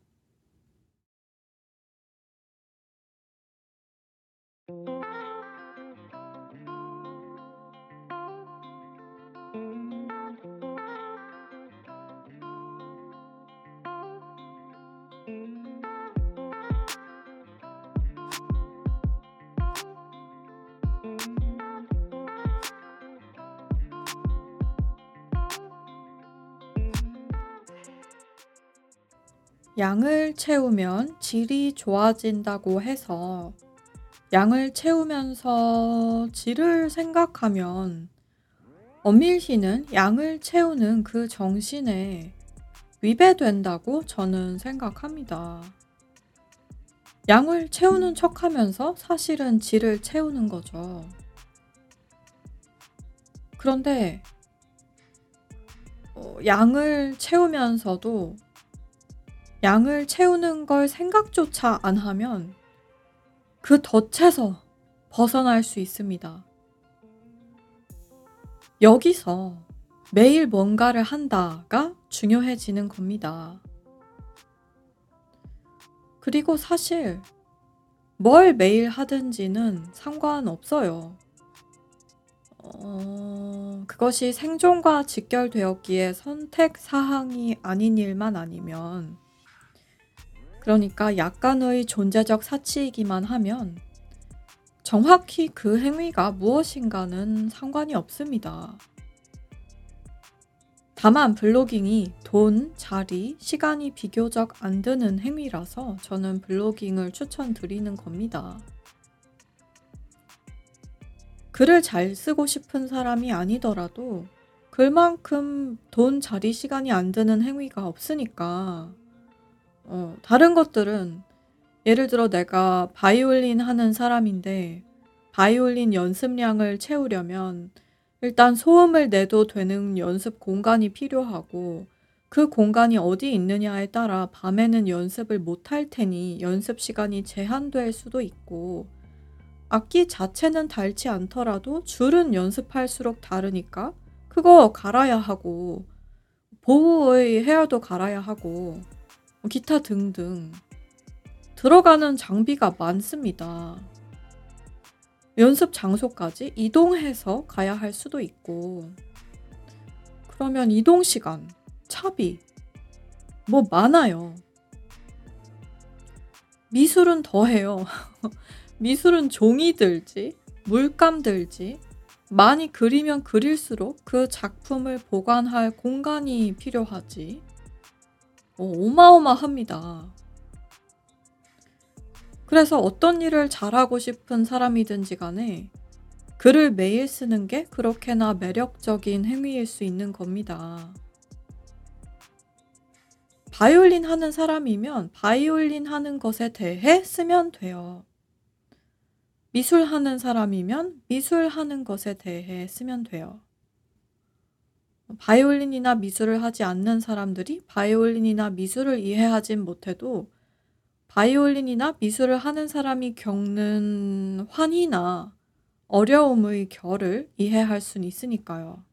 양을 채우면 질이 좋아진다고 해서 양을 채우면서 질을 생각하면 엄밀히는 양을 채우는 그 정신에 위배된다고 저는 생각합니다. 양을 채우는 척 하면서 사실은 질을 채우는 거죠. 그런데 어, 양을 채우면서도 양을 채우는 걸 생각조차 안 하면 그 덫에서 벗어날 수 있습니다. 여기서 매일 뭔가를 한다가 중요해지는 겁니다. 그리고 사실 뭘 매일 하든지는 상관없어요. 어, 그것이 생존과 직결되었기에 선택 사항이 아닌 일만 아니면 그러니까 약간의 존재적 사치이기만 하면 정확히 그 행위가 무엇인가는 상관이 없습니다. 다만 블로깅이 돈, 자리, 시간이 비교적 안 드는 행위라서 저는 블로깅을 추천드리는 겁니다. 글을 잘 쓰고 싶은 사람이 아니더라도 글만큼 돈, 자리, 시간이 안 드는 행위가 없으니까 어, 다른 것들은 예를 들어 내가 바이올린 하는 사람인데 바이올린 연습량을 채우려면 일단 소음을 내도 되는 연습 공간이 필요하고 그 공간이 어디 있느냐에 따라 밤에는 연습을 못 할 테니 연습 시간이 제한될 수도 있고 악기 자체는 닳지 않더라도 줄은 연습할수록 다르니까 그거 갈아야 하고 보호의 헤어도 갈아야 하고 뭐 기타 등등 들어가는 장비가 많습니다. 연습 장소까지 이동해서 가야 할 수도 있고 그러면 이동 시간, 차비 뭐 많아요. 미술은 더해요. 미술은 종이 들지, 물감 들지, 많이 그리면 그릴수록 그 작품을 보관할 공간이 필요하지. 어, 어마어마합니다. 그래서 어떤 일을 잘하고 싶은 사람이든지 간에 글을 매일 쓰는 게 그렇게나 매력적인 행위일 수 있는 겁니다. 바이올린 하는 사람이면 바이올린 하는 것에 대해 쓰면 돼요. 미술 하는 사람이면 미술 하는 것에 대해 쓰면 돼요. 바이올린이나 미술을 하지 않는 사람들이 바이올린이나 미술을 이해하진 못해도 바이올린이나 미술을 하는 사람이 겪는 환희나 어려움의 결을 이해할 수는 있으니까요.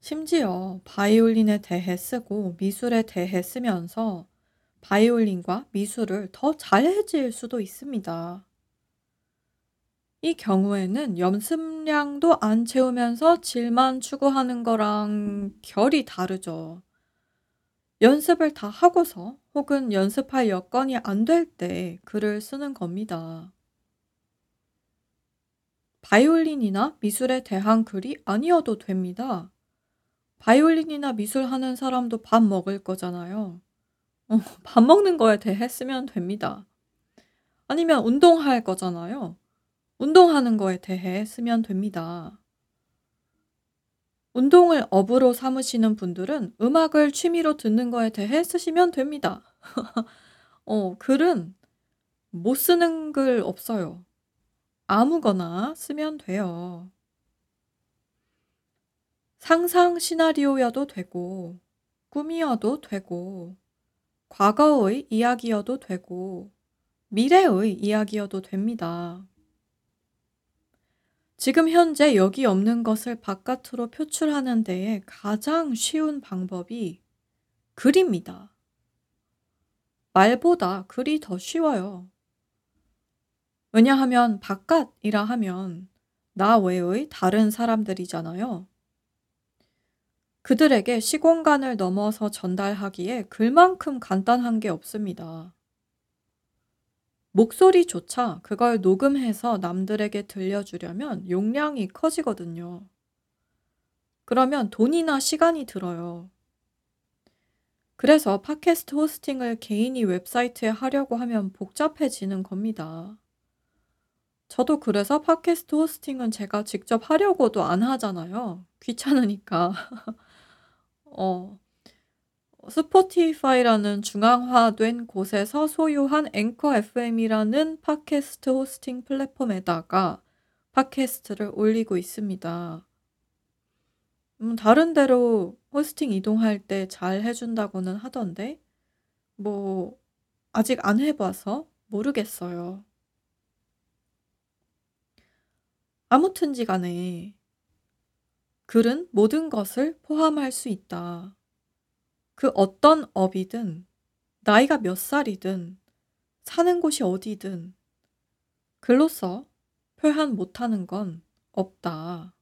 심지어 바이올린에 대해 쓰고 미술에 대해 쓰면서 바이올린과 미술을 더 잘해질 수도 있습니다. 이 경우에는 연습량도 안 채우면서 질만 추구하는 거랑 결이 다르죠. 연습을 다 하고서 혹은 연습할 여건이 안 될 때 글을 쓰는 겁니다. 바이올린이나 미술에 대한 글이 아니어도 됩니다. 바이올린이나 미술 하는 사람도 밥 먹을 거잖아요. 어, 밥 먹는 거에 대해 쓰면 됩니다. 아니면 운동할 거잖아요. 운동하는 거에 대해 쓰면 됩니다. 운동을 업으로 삼으시는 분들은 음악을 취미로 듣는 거에 대해 쓰시면 됩니다. 어, 글은 못 쓰는 글 없어요. 아무거나 쓰면 돼요. 상상 시나리오여도 되고, 꿈이어도 되고, 과거의 이야기여도 되고, 미래의 이야기여도 됩니다. 지금 현재 여기 없는 것을 바깥으로 표출하는 데에 가장 쉬운 방법이 글입니다. 말보다 글이 더 쉬워요. 왜냐하면 바깥이라 하면 나 외의 다른 사람들이잖아요. 그들에게 시공간을 넘어서 전달하기에 글만큼 간단한 게 없습니다. 목소리조차 그걸 녹음해서 남들에게 들려주려면 용량이 커지거든요. 그러면 돈이나 시간이 들어요. 그래서 팟캐스트 호스팅을 개인이 웹사이트에 하려고 하면 복잡해지는 겁니다. 저도 그래서 팟캐스트 호스팅은 제가 직접 하려고도 안 하잖아요. 귀찮으니까. 어. 스포티파이라는 중앙화된 곳에서 소유한 앵커 FM이라는 팟캐스트 호스팅 플랫폼에다가 팟캐스트를 올리고 있습니다. 음, 다른 데로 호스팅 이동할 때 잘 해준다고는 하던데, 뭐, 아직 안 해봐서 모르겠어요. 아무튼지 간에 글은 모든 것을 포함할 수 있다. 그 어떤 업이든, 나이가 몇 살이든, 사는 곳이 어디든, 글로써 표현 못하는 건 없다.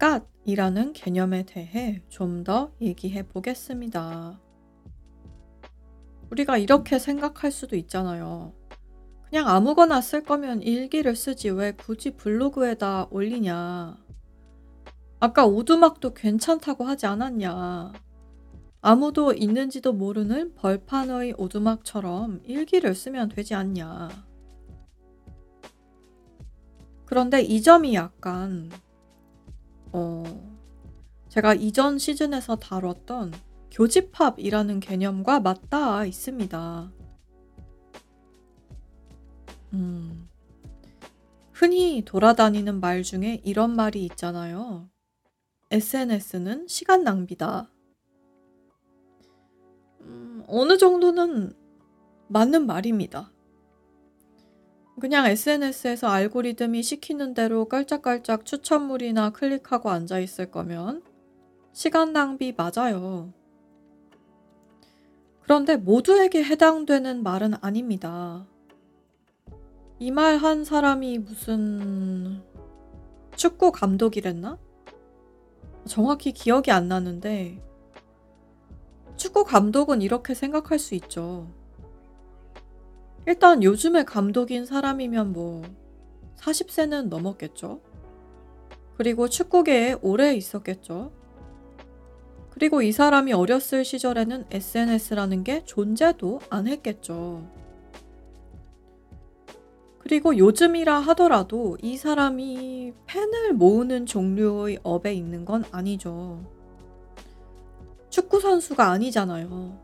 바깥이라는 개념에 대해 좀 더 얘기해 보겠습니다. 우리가 이렇게 생각할 수도 있잖아요. 그냥 아무거나 쓸 거면 일기를 쓰지 왜 굳이 블로그에다 올리냐. 아까 오두막도 괜찮다고 하지 않았냐. 아무도 있는지도 모르는 벌판의 오두막처럼 일기를 쓰면 되지 않냐. 그런데 이 점이 약간 어, 제가 이전 시즌에서 다뤘던 교집합이라는 개념과 맞닿아 있습니다. 음, 흔히 돌아다니는 말 중에 이런 말이 있잖아요. SNS는 시간 낭비다. 음, 어느 정도는 맞는 말입니다. 그냥 SNS에서 알고리즘이 시키는 대로 깔짝깔짝 추천물이나 클릭하고 앉아 있을 거면 시간 낭비 맞아요. 그런데 모두에게 해당되는 말은 아닙니다. 이 말 한 사람이 무슨 축구 감독이랬나? 정확히 기억이 안 나는데 축구 감독은 이렇게 생각할 수 있죠. 일단 요즘에 감독인 사람이면 뭐 40세는 넘었겠죠. 그리고 축구계에 오래 있었겠죠. 그리고 이 사람이 어렸을 시절에는 SNS라는 게 존재도 안 했겠죠. 그리고 요즘이라 하더라도 이 사람이 팬을 모으는 종류의 업에 있는 건 아니죠. 축구 선수가 아니잖아요.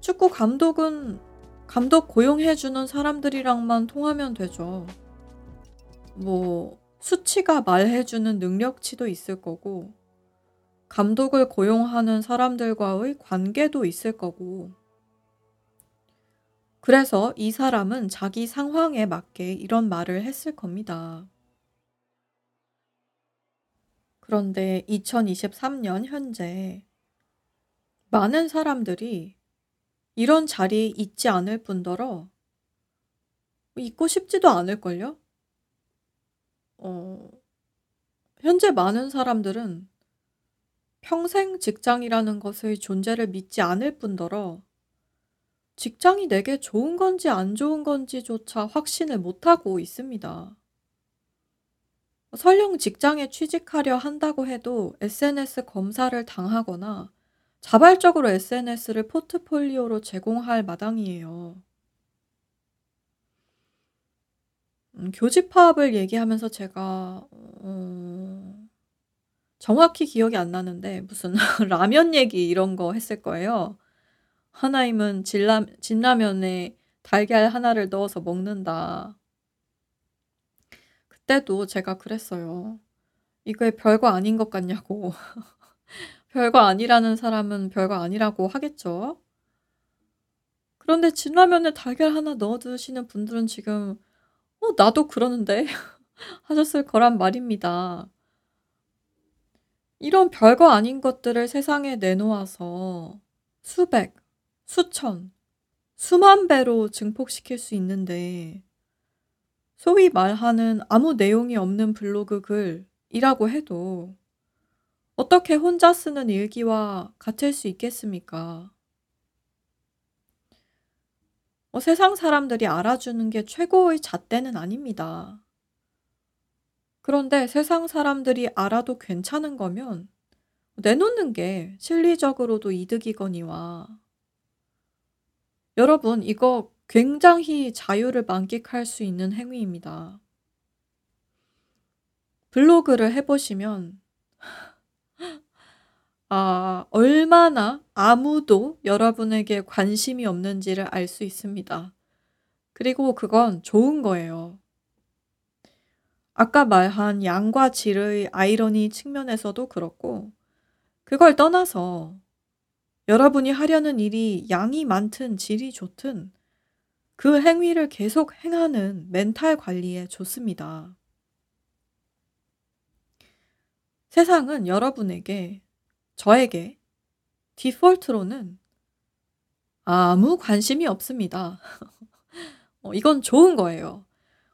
축구 감독은 감독 고용해주는 사람들이랑만 통하면 되죠. 뭐, 수치가 말해주는 능력치도 있을 거고, 감독을 고용하는 사람들과의 관계도 있을 거고, 그래서 이 사람은 자기 상황에 맞게 이런 말을 했을 겁니다. 그런데 2023년 현재 많은 사람들이 이런 자리에 있지 않을 뿐더러 있고 싶지도 않을걸요? 어, 현재 많은 사람들은 평생 직장이라는 것의 존재를 믿지 않을 뿐더러 직장이 내게 좋은 건지 안 좋은 건지조차 확신을 못하고 있습니다. 설령 직장에 취직하려 한다고 해도 SNS 검사를 당하거나 자발적으로 SNS를 포트폴리오로 제공할 마당이에요. 음, 교집합을 얘기하면서 제가 어, 정확히 기억이 안 나는데 무슨 라면 얘기 이런 거 했을 거예요. 하나임은 진라, 진라면에 달걀 하나를 넣어서 먹는다. 그때도 제가 그랬어요. 이거에 별거 아닌 것 같냐고. 별거 아니라는 사람은 별거 아니라고 하겠죠. 그런데 진라면에 달걀 하나 넣어 드시는 분들은 지금 "어 나도 그러는데." 하셨을 거란 말입니다. 이런 별거 아닌 것들을 세상에 내놓아서 수백, 수천, 수만 배로 증폭시킬 수 있는데 소위 말하는 아무 내용이 없는 블로그 글이라고 해도 어떻게 혼자 쓰는 일기와 같을 수 있겠습니까? 뭐 세상 사람들이 알아주는 게 최고의 잣대는 아닙니다. 그런데 세상 사람들이 알아도 괜찮은 거면 내놓는 게 실리적으로도 이득이거니와 여러분 이거 굉장히 자유를 만끽할 수 있는 행위입니다. 블로그를 해보시면 아, 얼마나 아무도 여러분에게 관심이 없는지를 알 수 있습니다. 그리고 그건 좋은 거예요. 아까 말한 양과 질의 아이러니 측면에서도 그렇고, 그걸 떠나서 여러분이 하려는 일이 양이 많든 질이 좋든 그 행위를 계속 행하는 멘탈 관리에 좋습니다. 세상은 여러분에게, 저에게 디폴트로는 아무 관심이 없습니다. 어, 이건 좋은 거예요.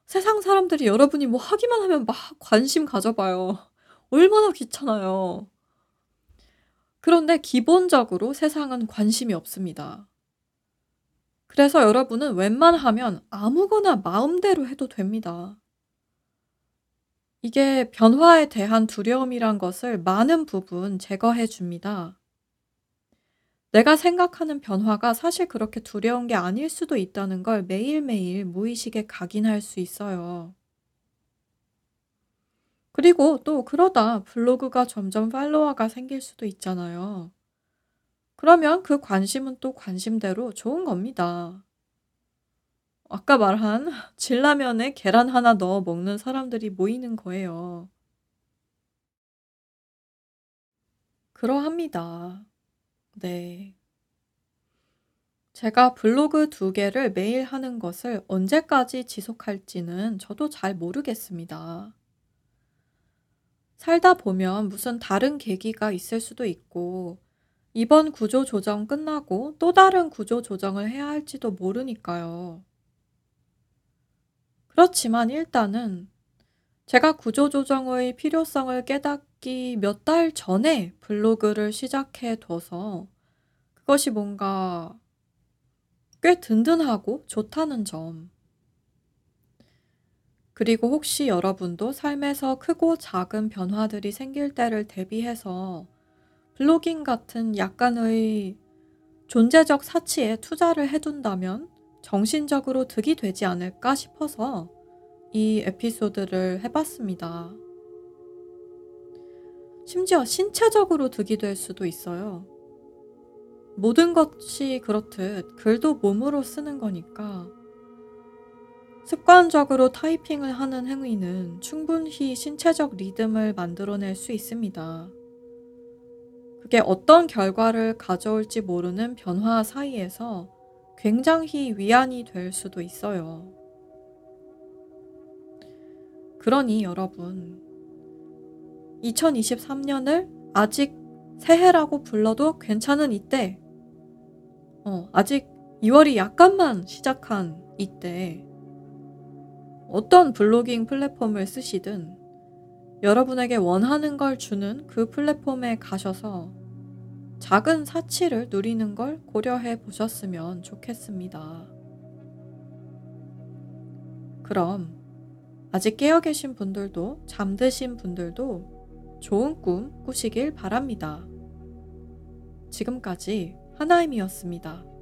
세상 사람들이 여러분이 뭐 하기만 하면 막 관심 가져봐요. 얼마나 귀찮아요. 그런데 기본적으로 세상은 관심이 없습니다. 그래서 여러분은 웬만하면 아무거나 마음대로 해도 됩니다. 이게 변화에 대한 두려움이란 것을 많은 부분 제거해 줍니다. 내가 생각하는 변화가 사실 그렇게 두려운 게 아닐 수도 있다는 걸 매일매일 무의식에 각인할 수 있어요. 그리고 또 그러다 블로그가 점점 팔로워가 생길 수도 있잖아요. 그러면 그 관심은 또 관심대로 좋은 겁니다. 아까 말한 진라면에 계란 하나 넣어 먹는 사람들이 모이는 거예요. 그러합니다. 네. 제가 블로그 두 개를 매일 하는 것을 언제까지 지속할지는 저도 잘 모르겠습니다. 살다 보면 무슨 다른 계기가 있을 수도 있고, 이번 구조 조정 끝나고 또 다른 구조 조정을 해야 할지도 모르니까요. 그렇지만 일단은 제가 구조 조정의 필요성을 깨닫기 몇 달 전에 블로그를 시작해 둬서 그것이 뭔가 꽤 든든하고 좋다는 점. 그리고 혹시 여러분도 삶에서 크고 작은 변화들이 생길 때를 대비해서 블로깅 같은 약간의 존재적 사치에 투자를 해둔다면 정신적으로 득이 되지 않을까 싶어서 이 에피소드를 해봤습니다. 심지어 신체적으로 득이 될 수도 있어요. 모든 것이 그렇듯 글도 몸으로 쓰는 거니까 습관적으로 타이핑을 하는 행위는 충분히 신체적 리듬을 만들어낼 수 있습니다. 그게 어떤 결과를 가져올지 모르는 변화 사이에서 굉장히 위안이 될 수도 있어요. 그러니 여러분, 2023년을 아직 새해라고 불러도 괜찮은 이때, 어, 아직 2월이 약간만 시작한 이때, 어떤 블로깅 플랫폼을 쓰시든 여러분에게 원하는 걸 주는 그 플랫폼에 가셔서 작은 사치를 누리는 걸 고려해 보셨으면 좋겠습니다. 그럼 아직 깨어 계신 분들도 잠드신 분들도 좋은 꿈 꾸시길 바랍니다. 지금까지 하나임이었습니다.